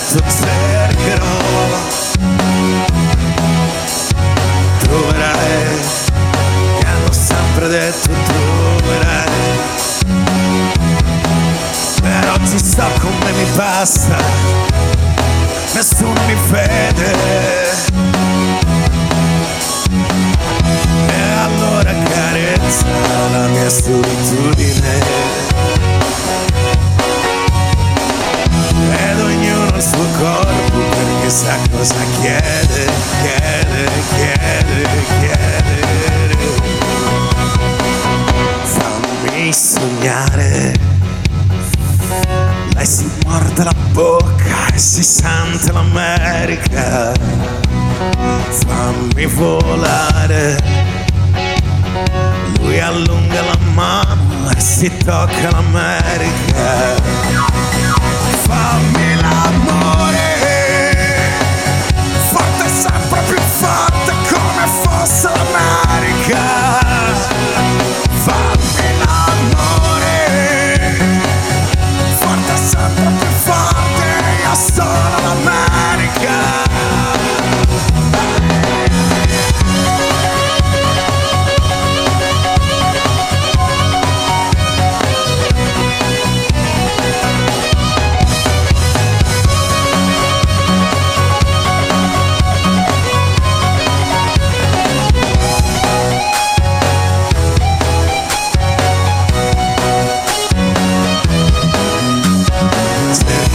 mezzo cercherò. Troverai Che hanno sempre detto troverai. Però ci sto come mi basta. Morde la bocca e si sente l'America. Fammi volare, lui allunga la mano e si tocca l'America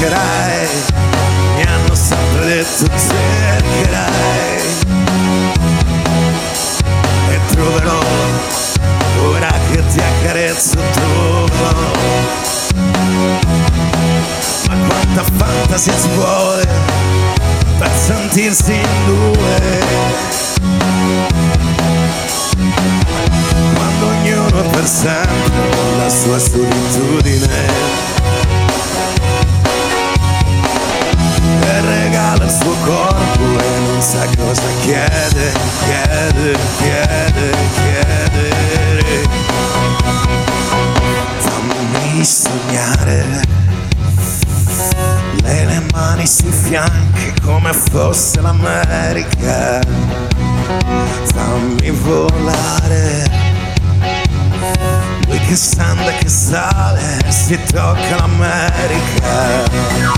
cercherai, mi hanno sempre detto cercherai e troverò, ora che ti accarezzo troverò, ma quanta fantasia ci vuole per sentirsi in due. Quando ognuno è per sempre la sua solitudine il suo corpo e non sa cosa chiede, chiede, chiede, chiede. Fammi sognare, lei le mani sui fianchi come fosse l'America. Fammi volare, lui che sanda che sale, si tocca l'America